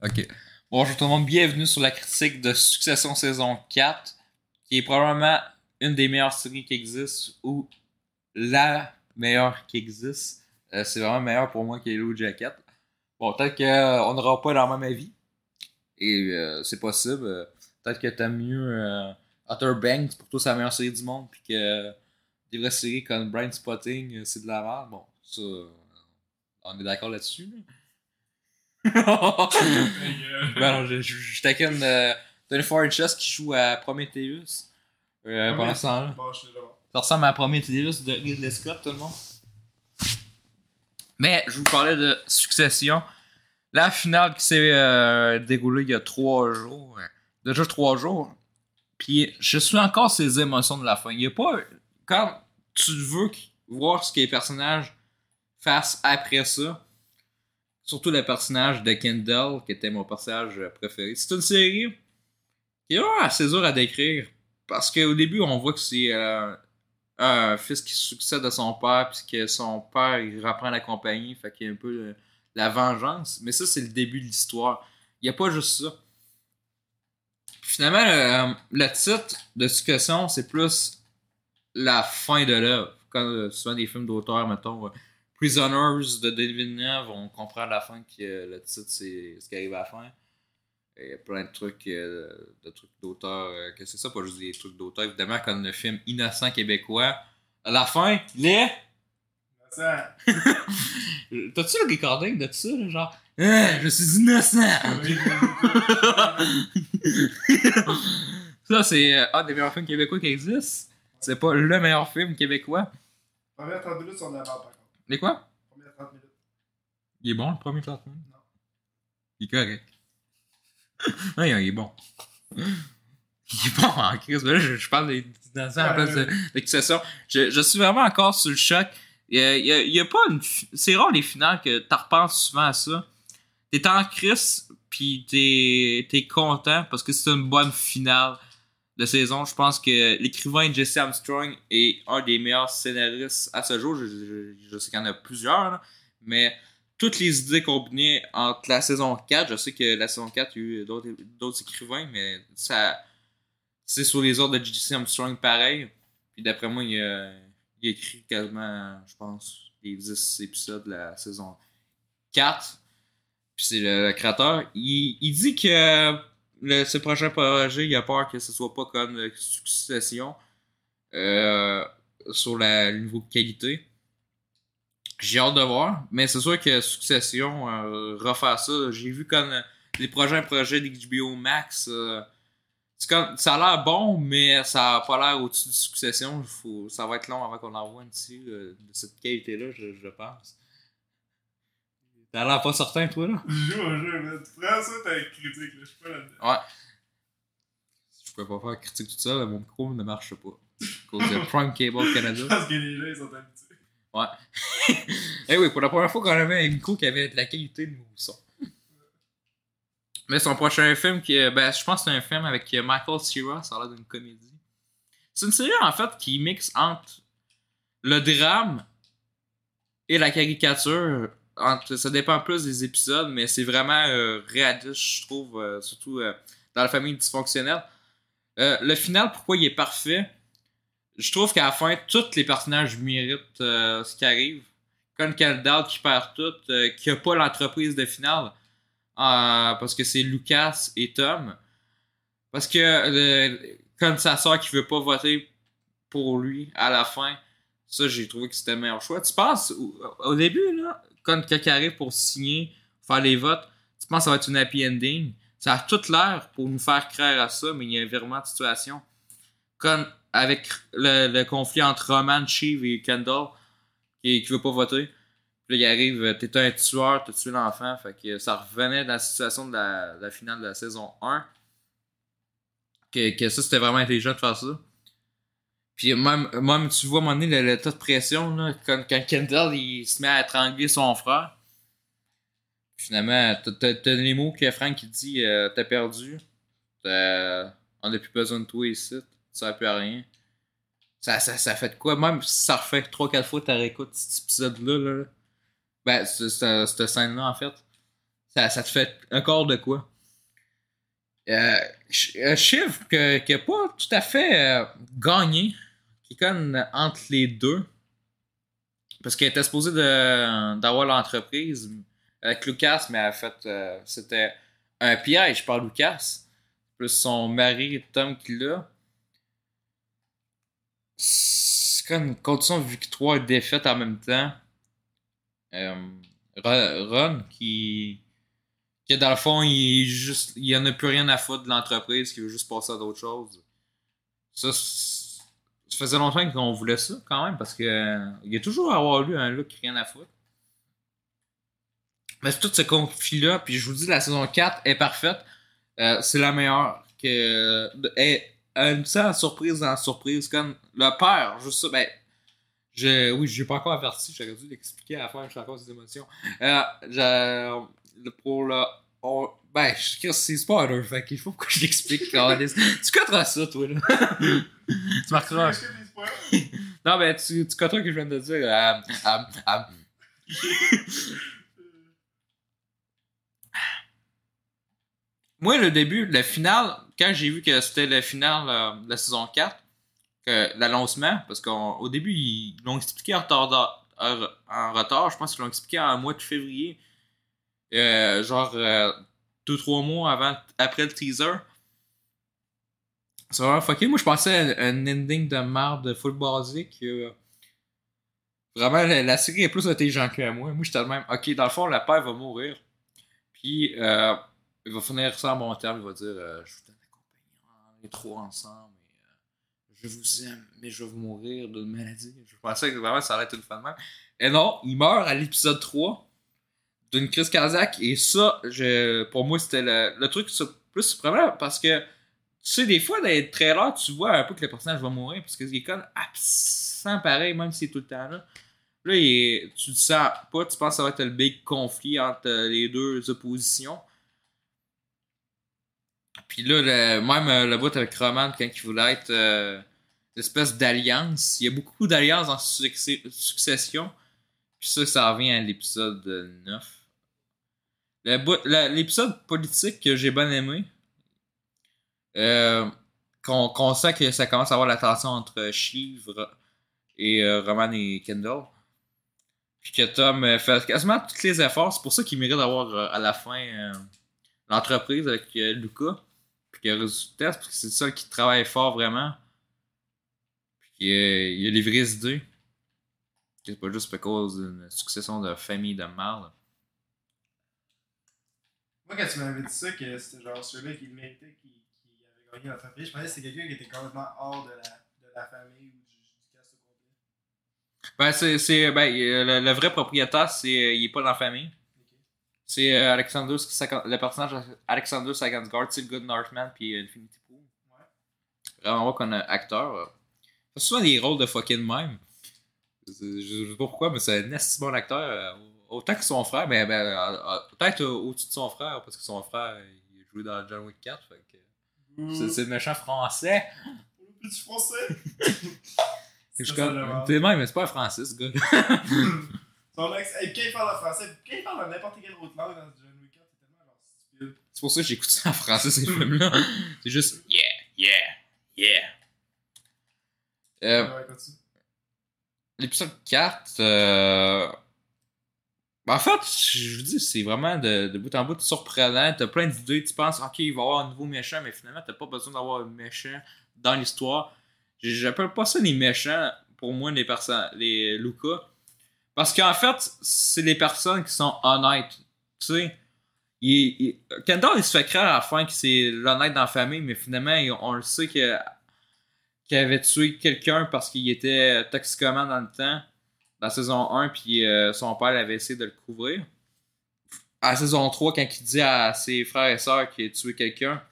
Ok. Bonjour tout le monde, bienvenue sur la critique de Succession saison 4, qui est probablement une des meilleures séries qui existent, ou la meilleure qui existe. Euh, c'est vraiment meilleur pour moi qu'Hello Jacket. Bon, peut-être qu'on n'aura pas leur même avis, et euh, c'est possible. Euh, peut-être que t'aimes mieux euh, Outer Banks, pour toi c'est la meilleure série du monde, puis que des vraies séries comme Brain Spotting, euh, c'est de la merde. Bon, ça, euh, on est d'accord là-dessus. là. Ben non, je, je, je taquine euh, 24 Inches qui joue à Prometheus. Euh, pendant ce temps-là. Là. Ça ressemble à Prometheus de Ridley Scott, tout le monde. Mais je vous parlais de Succession. La finale qui s'est euh, déroulée il y a trois jours. euh, Déjà trois jours. Puis je suis encore ces émotions de la fin. Il y a pas. Quand tu veux voir ce que les personnages fassent après ça. Surtout le personnage de Kendall, qui était mon personnage préféré. C'est une série qui est assez dur à décrire. Parce qu'au début, on voit que c'est euh, un fils qui succède à son père, puis que son père, il reprend la compagnie, fait qu'il y a un peu euh, la vengeance. Mais ça, c'est le début de l'histoire. Il n'y a pas juste ça. Finalement, le, le titre de Succession, c'est plus la fin de l'œuvre. Euh, souvent des films d'auteur, mettons, euh, Prisoners de David Villeneuve, on comprend à la fin que le titre, c'est ce qui arrive à la fin. Il y a plein de trucs euh, de trucs d'auteur euh, que c'est ça, pas juste des trucs d'auteur. Évidemment, comme le film Innocent québécois, à la fin, les. Ça, T'as-tu le recording de ça, genre Hein, je suis innocent! ça, c'est euh, un des meilleurs films québécois qui existent. C'est pas le meilleur film québécois. Première 30 minutes, on en parle Mais quoi? Première 30 minutes. Il est bon, le premier 30 minutes? Non. Il est correct. oui, il est bon. Il est bon en crise. mais Là, je, je parle des innocents en place de, de Succession. Je, je suis vraiment encore sur le choc. Il y a, il y a- il y a pas une. C'est rare les finales que t'en repenses souvent à ça. T'es en crise, pis t'es t'es content parce que c'est une bonne finale de saison. Je pense que l'écrivain Jesse Armstrong est un des meilleurs scénaristes à ce jour. Je, je- je sais qu'il y en a plusieurs, mais toutes les idées combinées entre la saison 4, je sais que la saison 4, il y a eu d'autres écrivains, mais ça c'est sur les ordres de Jesse Armstrong pareil. Puis d'après moi, il a, il a écrit quasiment, je pense, les 10 épisodes de la saison 4. Puis c'est le, le créateur. Il, il dit que le, ce prochain projet, il a peur que ce soit pas comme euh, Succession euh, sur le niveau de qualité. J'ai hâte de voir, mais c'est sûr que Succession, euh, refaire ça, j'ai vu comme euh, les prochains projets d'HBO Max, ça a l'air bon, mais ça a pas l'air au-dessus de Succession. Faut, ça va être long avant qu'on en voit une de cette qualité-là, je, je pense. T'as l'air pas certain, toi, là? Je joue au jeu, mais tu prends ça, t'as une critique, là. Je suis pas là-dedans. Ouais. Je peux pas faire critique tout ça, mon micro ne marche pas. À cause de Prime Cable Je Canada. pense que les gens, ils sont habitués. Ouais. Eh oui, pour la première fois qu'on avait un micro qui avait de la qualité de nos sons. Mais son prochain film, qui, ben, je pense que c'est un film avec Michael Cera, ça a l'air d'une comédie. C'est une série en fait qui mixe entre le drame et la caricature. Ça dépend plus des épisodes, mais c'est vraiment euh, réaliste, je trouve, euh, surtout euh, dans la famille dysfonctionnelle. Euh, le final, pourquoi il est parfait? Je trouve qu'à la fin, tous les personnages méritent ce qui arrive. Comme Kendall qui perd tout, qui a pas l'entreprise de finale, parce que c'est Lucas et Tom. Parce que comme sa soeur qui veut pas voter pour lui à la fin, ça j'ai trouvé que c'était le meilleur choix. Tu penses au début là, quand quelqu'un arrive pour signer, faire les votes, tu penses que ça va être une happy ending? Ça a toute l'air pour nous faire croire à ça, mais il y a un virement de situation. Comme avec le, conflit entre Roman, Shiv et Kendall, qui, qui veut pas voter. Puis il arrive, euh, t'es un tueur, t'as tué l'enfant. Fait que ça revenait dans la situation de la, de la finale de la saison 1. Que, que ça, c'était vraiment intelligent de faire ça. Puis même, même tu vois, à un moment donné, le, le tas de pression, là, quand, quand Kendall il se met à étrangler son frère. Finalement, t'as- les mots que Frank qui dit euh, T'as perdu. T'as- On n'a plus besoin de toi ici. Tu sers plus à rien. Ça, ça, ça fait de quoi? Même si ça refait 3-4 fois, tu réécoutes cet épisode-là. Là. Ben, c'est- c'est- cette scène-là, en fait. ça, ça te fait encore de quoi? Euh, Ch- Shiv, que- qui n'a pas tout à fait euh, gagné, qui comme entre les deux. Parce qu'elle était supposée d'avoir l'entreprise avec Lucas, mais en fait, euh, c'était un piège par Lucas. Plus son mari, Tom, qui l'a. C'est comme une condition victoire et défaite en même temps. Euh, Ron, qui, que dans le fond, il, juste, il en a plus rien à foutre de l'entreprise, qui veut juste passer à d'autres choses. Ça, ça faisait longtemps qu'on voulait ça, quand même, parce que euh, il y a toujours à avoir lu un look rien à foutre. Mais c'est tout ce conflit-là, puis je vous dis, la saison 4 est parfaite. Euh, c'est la meilleure. Que, est, elle me en surprise dans surprise. Comme le père, juste ça, ben. Je, oui, j'ai pas encore averti, j'aurais dû l'expliquer à la fin, j'ai encore des émotions. Euh, je- pour le. On- ben, je- c'est spoiler, fait qu'il faut que je l'explique. tu coteras ça, toi, là. tu marqueras. Non, ben, tu, tu coteras ce que je viens de dire. Euh, euh, euh, Moi, le début, le final, quand j'ai vu que c'était le final euh, de la saison 4, que l'annoncement, parce qu'au début, ils l'ont expliqué en retard, en, en retard, je pense qu'ils l'ont expliqué en mois de février, euh, genre euh, deux, trois mois avant, après le teaser. C'est vraiment fucké. Moi, je pensais à un ending de marde de full basique. vraiment, la, série est plus intelligente que moi. Moi, j'étais le même. Ok, dans le fond, la père va mourir. Puis, euh, il va finir ça à mon terme. Il va dire euh, Je vous donne la compagnie. Est trois ensemble. Et, je vous aime, mais je vais vous mourir d'une maladie. Je pensais que vraiment ça allait être une fin de. Et non, il meurt à l'épisode 3 d'une crise cardiaque. Et ça, je, pour moi, c'était le, le truc plus surprenant parce que tu sais, des fois, dans les trailers, tu vois un peu que le personnage va mourir parce qu'il est comme absent pareil, même s'il est tout le temps là. Là, il tu le sens pas, tu penses que ça va être le big conflit entre euh, les deux oppositions. Puis là, même euh, le bout avec Roman, quand il voulait être euh, l'espèce d'alliance, il y a beaucoup d'alliances en succession. Puis ça, ça revient à l'épisode 9. L'épisode politique que j'ai bien aimé, euh, qu'on qu'on sent que ça commence à avoir la tension entre Chivre et euh, Roman et Kendall. Puis que Tom euh, fait quasiment tous les efforts. C'est pour ça qu'il mérite d'avoir à la fin l'entreprise avec Lucas. Puis qu'il a résultat, parce que c'est le seul qui travaille fort vraiment. Puis qu'il a- les vraies idées. Que C'est pas juste à cause d'une succession de familles de mal. Moi, quand tu m'avais dit ça, que c'était genre celui-là qui le méritait, qui, qui avait gagné l'entreprise, je pensais que c'était quelqu'un qui était complètement hors de la, de la famille ou du, du cast au complet. Ben, c'est. c'est- Ben, euh, le, le vrai propriétaire, c'est. euh, Il est pas dans la famille. C'est euh, Alexander, le personnage Alexander Skarsgård, c'est le de Northman puis Infinity Pool. Ouais. On voit qu'on a acteur. fait souvent des rôles de fucking même. Je je sais pas pourquoi, mais c'est un bon acteur. euh, autant que son frère, mais ben, euh, euh, peut-être euh, au-dessus de son frère, parce que son frère, il joué dans John Wick 4. Fait que c'est, c'est le méchant français. Le petit français! Je Ça, ça, comme, t'es même, mais c'est pas un français, ce gars. Son ex, hey, quand il parle en français, quand il parle n'importe quelle autre langue dans John Wick 4, c'est tellement genre stupide. C'est pour ça que j'écoute ça en français, ces films-là. C'est juste yeah, yeah, yeah. Euh, Ouais. L'épisode 4, euh... ben, en fait, je vous dis, c'est vraiment de, bout en bout surprenant. T'as plein d'idées, tu penses, ok, il va y avoir un nouveau méchant, mais finalement, t'as pas besoin d'avoir un méchant dans l'histoire. J'appelle pas ça les méchants, pour moi, les personnes, les Lucas. Parce qu'en fait, c'est les personnes qui sont honnêtes. Tu sais, il, Kendall, il se fait croire à la fin que c'est l'honnête dans la famille, mais finalement, on le sait qu'il avait tué quelqu'un parce qu'il était toxicomane dans le temps, dans saison 1, puis euh, son père avait essayé de le couvrir. À saison 3, quand il dit à ses frères et sœurs qu'il a tué quelqu'un,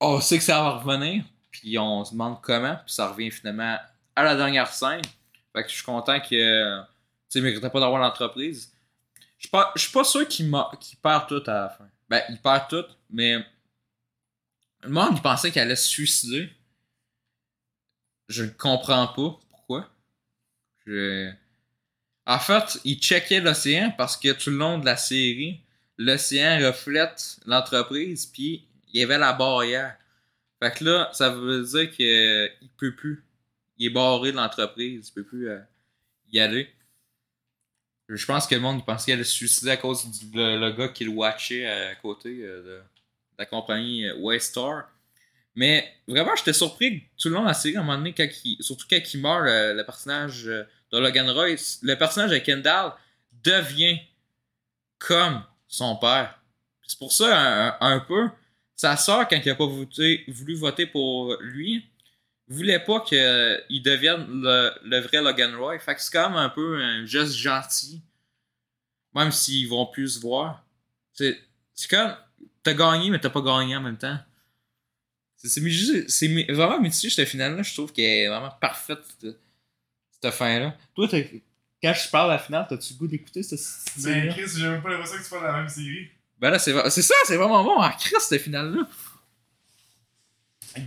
on sait que ça va revenir, puis on se demande comment, puis ça revient finalement à la dernière scène. Fait que je suis content que, tu sais, il méritait pas d'avoir l'entreprise. Je suis pas, je suis pas sûr qu'il perd tout à la fin. Ben, il perd tout, mais le monde, il pensait qu'il allait se suicider. Je ne comprends pas. Je... En fait, il checkait l'océan parce que tout le long de la série, l'océan reflète l'entreprise, puis il y avait la barrière. Fait que là, ça veut dire qu'il peut plus. Il est barré de l'entreprise, il peut plus euh, y aller. Je pense que le monde pensait qu'il allait se suicider à cause du le, le gars qui le watchait à côté euh, de, de la compagnie euh, Waystar. Mais vraiment, j'étais surpris tout le long de la série, à un moment donné, surtout quand il meurt, le, personnage euh, de Logan Royce, le personnage de Kendall devient comme son père. C'est pour ça, un, peu, sa soeur, quand il a pas voulu voter pour lui, voulait pas qu'il devienne le, vrai Logan Roy. Fait que c'est même un peu un geste gentil. Même s'ils vont plus se voir. C'est comme, t'as gagné, mais t'as pas gagné en même temps. C'est vraiment mitigé, cette finale-là. Je trouve qu'elle est vraiment parfaite, cette, cette fin-là. Toi, quand je parle de la finale, t'as-tu le goût d'écouter cette cette Ben? Chris, j'ai même pas l'impression que tu parles de la même série. Ben là, c'est, ça, c'est vraiment bon. En Christ, cette finale-là.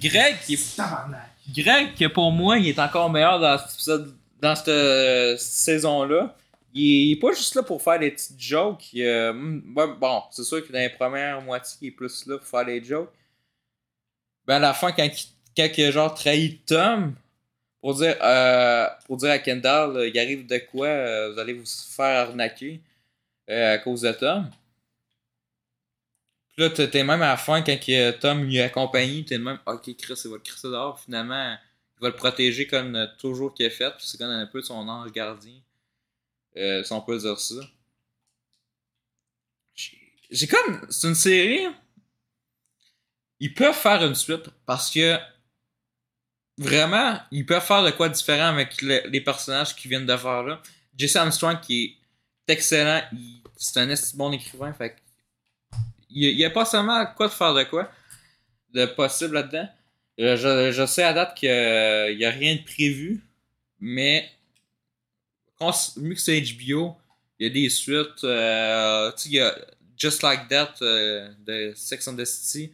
Greg, qui est Tabarnak. Greg, que pour moi, il est encore meilleur dans cet épisode, dans cette, euh, saison-là. Il est, il est pas juste là pour faire des petites jokes. euh, bon, c'est sûr que dans les premières moitiés, il est plus là pour faire des jokes. Ben à la fin, quand, quand il genre trahi Tom, pour dire, euh, pour dire à Kendall, euh, il arrive de quoi, euh, vous allez vous faire arnaquer à cause de Tom. Puis là, t'es même à la fin, quand Tom lui accompagne, t'es même, ok, Chris, il va le crisser dehors. Finalement, il va le protéger comme toujours qu'il a fait. Puis c'est comme un peu son ange gardien. Si on peut dire ça. J'ai comme. C'est une série. Ils peuvent faire une suite parce que. Vraiment, ils peuvent faire de quoi différent avec le- les personnages qui viennent de faire là. Jesse Armstrong qui est excellent. C'est un bon écrivain. Fait il n'y a, pas seulement quoi de faire de quoi de possible là-dedans. Euh, Je, je sais à date qu'il n'y a rien de prévu, mais vu que c'est HBO, il y a des suites. euh, il y a Just Like That euh, de Sex and the City,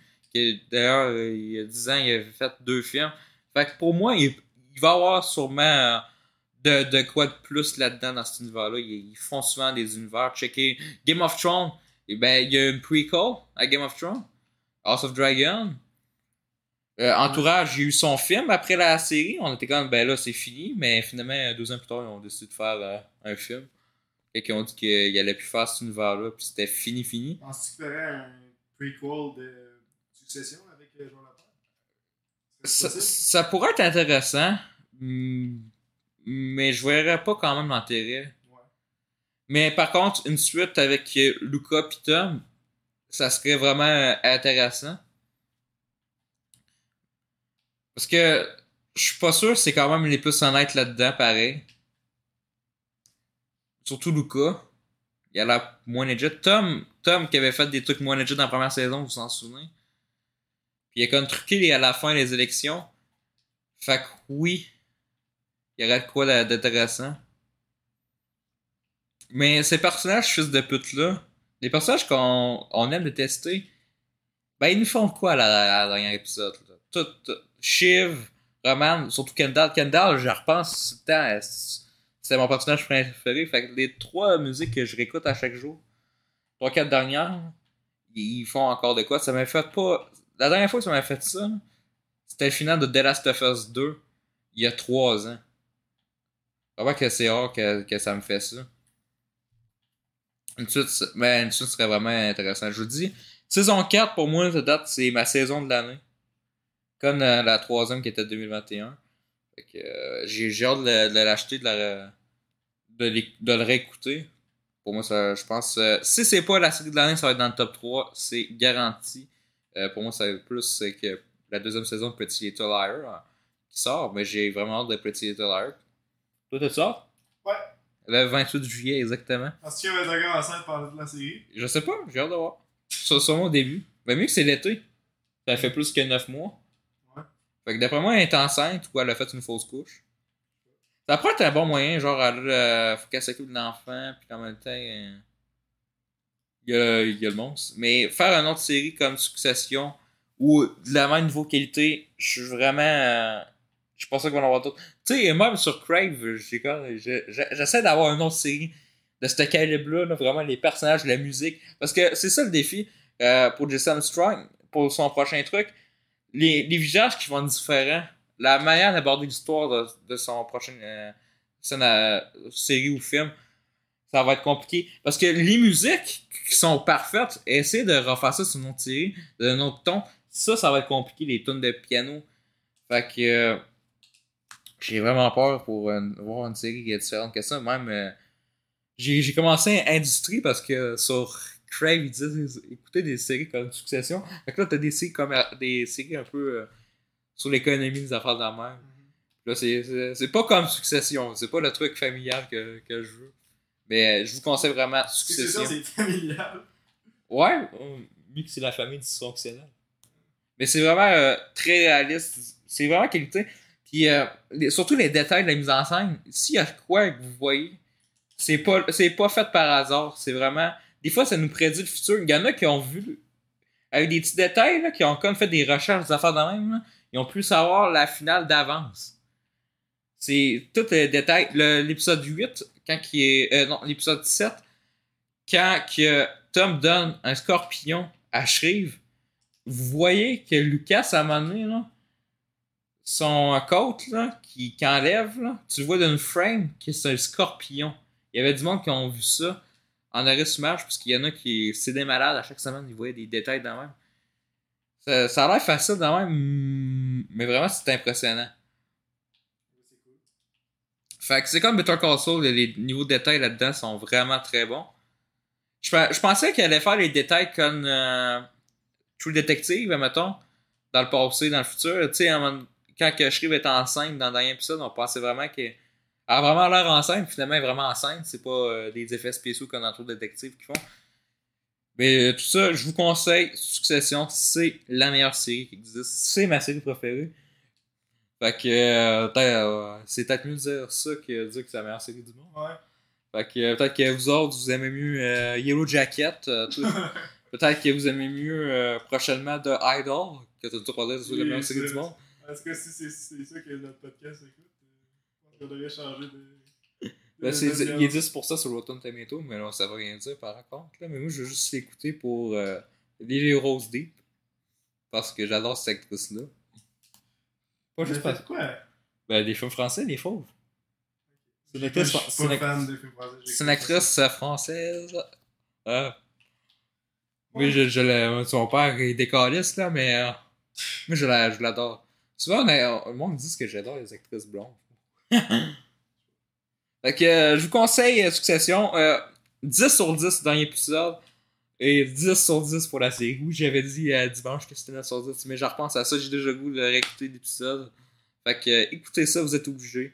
d'ailleurs, euh, il y a 10 ans, il avait fait deux films. Fait que pour moi, il, il va y avoir sûrement euh, de, de quoi de plus là-dedans dans cet univers-là. Ils, ils font souvent des univers. Checker Game of Thrones, eh ben, il y a une prequel à Game of Thrones, House of Dragon. Euh, Entourage, j'ai eu son film après la série. On était comme, ben là, c'est fini. Mais finalement, deux ans plus tard, ils ont décidé de faire euh, un film. Et qui ont dit qu'ils allaient plus faire cet univers-là. Puis c'était fini, fini. Penses-tu qu'il ferait un prequel de Succession avec euh, Jean Lapierre? Ça, ça pourrait être intéressant. Mais je verrais pas quand même l'intérêt. Ouais. Mais par contre, une suite avec euh, Luca et Tom, ça serait vraiment euh, intéressant. Parce que je suis pas sûr c'est quand même les plus honnêtes là-dedans, pareil. Surtout Luca. Il a l'air moins legit. Tom, Tom qui avait fait des trucs moins legit dans la première saison, vous vous en souvenez? Puis il a comme truqué à la fin les élections. Fait que oui, il y aurait de quoi d'intéressant. Mais ces personnages fils de pute là, les personnages qu'on on aime détester, ben ils nous font quoi à la, à dernière épisode? Là? Tout, tout- Shiv, Roman, surtout Kendall. Kendall, je repense tout C'est mon personnage préféré. Fait que les trois musiques que je réécoute à chaque jour, trois, quatre dernières, ils font encore de quoi. Ça m'a fait pas. La dernière fois que ça m'a fait ça, c'était le final de The Last of Us 2, il y a trois ans. Vraiment que c'est rare que, ça me fait ça. Une suite, mais suite serait vraiment intéressant. Je vous dis, saison 4 pour moi, de date, c'est ma saison de l'année. Comme la troisième qui était 2021. Fait que, euh, j'ai hâte de, l'acheter, de, de le réécouter. Pour moi, ça, je pense. euh, si c'est pas la série de l'année, ça va être dans le top 3. C'est garanti. Euh, pour moi, ça être plus c'est que la deuxième saison de Pretty Little Liar hein, qui sort. Mais j'ai vraiment hâte de Pretty Little Liar. Toi, tu sors Ouais. Le 28 juillet, exactement. Penses-tu qu'il y avait un gars enceinte pendant toute la série? Je sais pas, j'ai hâte de voir. Sur, sûrement au début. Ben, mieux que c'est l'été. Ça fait plus que 9 mois. Ouais. Fait que d'après moi, elle est enceinte ou elle a fait une fausse couche. Ça pourrait être un bon moyen, genre, elle, euh, faut qu'elle s'occupe de l'enfant, puis en même temps, euh, il y, le monstre. Mais faire une autre série comme Succession, ou de la même niveau qualité, je suis vraiment. euh, je sûr qu'on va en avoir d'autres. Tu sais, même sur Crave, j'essaie d'avoir une autre série de ce calibre-là, là, vraiment les personnages, la musique. Parce que c'est ça le défi euh, pour Jason Strong, pour son prochain truc. Les, visages qui vont être différents, la manière d'aborder l'histoire de, son prochain euh, série ou film, ça va être compliqué. Parce que les musiques qui sont parfaites, essayer de refaire ça sur une autre série, d'un autre ton, ça, ça va être compliqué, les tunes de piano. Fait que euh, j'ai vraiment peur pour euh, voir une série qui est différente que ça. Même euh, j'ai commencé Industrie parce que sur Crave, ils disent écouter des séries comme Succession. Fait que là, t'as des séries comme des séries un peu sur l'économie des affaires de la mer. Là, c'est- c'est c'est pas comme Succession, c'est pas le truc familial que, que je veux. Mais euh, je vous conseille vraiment Succession, Succession. c'est familial. Ouais, euh, vu que c'est la famille dysfonctionnelle. Mais c'est vraiment euh, très réaliste. C'est vraiment qualité. Puis euh, les- surtout les détails de la mise en scène. S'il y a quoi que vous voyez, c'est pas, c'est pas fait par hasard. C'est vraiment. Des fois, ça nous prédit le futur. Il y en a qui ont vu. Avec des petits détails, là, qui ont comme fait des recherches, des affaires de même, là, ils ont pu savoir la finale d'avance. C'est tout. Le- L'épisode 8, quand il est. euh, non, l'épisode 7, quand que Tom donne un scorpion à Shreve, vous voyez que Lucas, à un moment donné, là, son côte là, qui, qui enlève, là, tu vois d'une frame que c'est un scorpion. Il y avait du monde qui ont vu ça en arrêt sur marche, parce qu'il y en a qui, c'est des malades, à chaque semaine, ils voyaient des détails dans même. Ça, ça a l'air facile dans même, mais vraiment, c'est impressionnant. Fait que c'est comme Better Call Saul, les niveaux de détails là-dedans sont vraiment très bons. Je, pe- je pensais qu'elle allait faire les détails comme euh, True Detective, mettons, dans le passé, dans le futur. Tu sais, quand que est enceinte dans le dernier épisode, on pensait vraiment qu'elle a vraiment l'air enceinte, finalement elle est vraiment enceinte. C'est pas euh, des effets spéciaux comme dans True Detective qu'ils font. Mais euh, tout ça, je vous conseille Succession, c'est la meilleure série qui existe. C'est ma série préférée. Fait que euh, peut-être, euh, c'est peut-être mieux de dire ça que de dire que c'est la meilleure série du monde. Ouais. Fait que euh, peut-être que vous autres, vous aimez mieux euh, Yellow Jacket. euh, peut-être que vous aimez mieux prochainement The Idol, que tu as toujours parlé de c'est la Oui, meilleure série du monde. Est-ce que si c'est ça que notre podcast écoute, on devrait changer de. Ben, de- d'audience. il est 10% sur Rotten Tomato, mais là, ça veut rien dire par contre. Là. Mais moi, je veux juste l'écouter pour Lily Rose Deep. Parce que j'adore cette actrice-là. Pas juste parce quoi? Ben, des films français, des fauves. C'est une actrice, c'est une actrice euh, française. Ah. Oui, Ouais. je, je l'ai- son père est décaliste, là, mais euh, moi, je la- je l'adore. Souvent, on a- le monde me dit que j'adore les actrices blondes. fait que euh, je vous conseille euh, Succession. euh, 10 sur 10 dans l'épisode. Et 10 sur 10 pour la série. Oui, j'avais dit euh, dimanche que c'était 9 sur 10, mais je repense à ça, j'ai déjà goût de réécouter l'épisode. Fait que euh, écoutez ça, vous êtes obligés.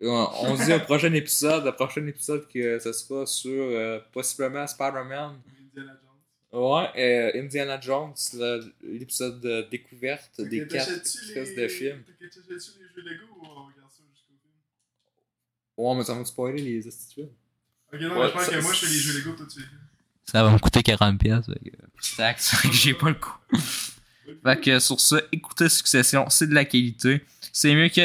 Et On, on se dit au prochain épisode, le prochain épisode que ce sera sur euh, possiblement Spider-Man. Indiana Jones. Ouais, euh, Indiana Jones, l'épisode de découverte des quatre espèces les- de films. fait que T'achètes-tu les jeux Lego ou on regarde ça jusqu'au film? Ouais, mais ça va me spoiler les astuces. Ok, non, Ouais, mais je pense ça- que moi je fais les jeux Lego, toi tu fais. Ça va me coûter 40$. piastres, Fait que, petit taxe, j'ai pas le coup. Fait que sur ça, écoutez Succession, c'est de la qualité. C'est mieux que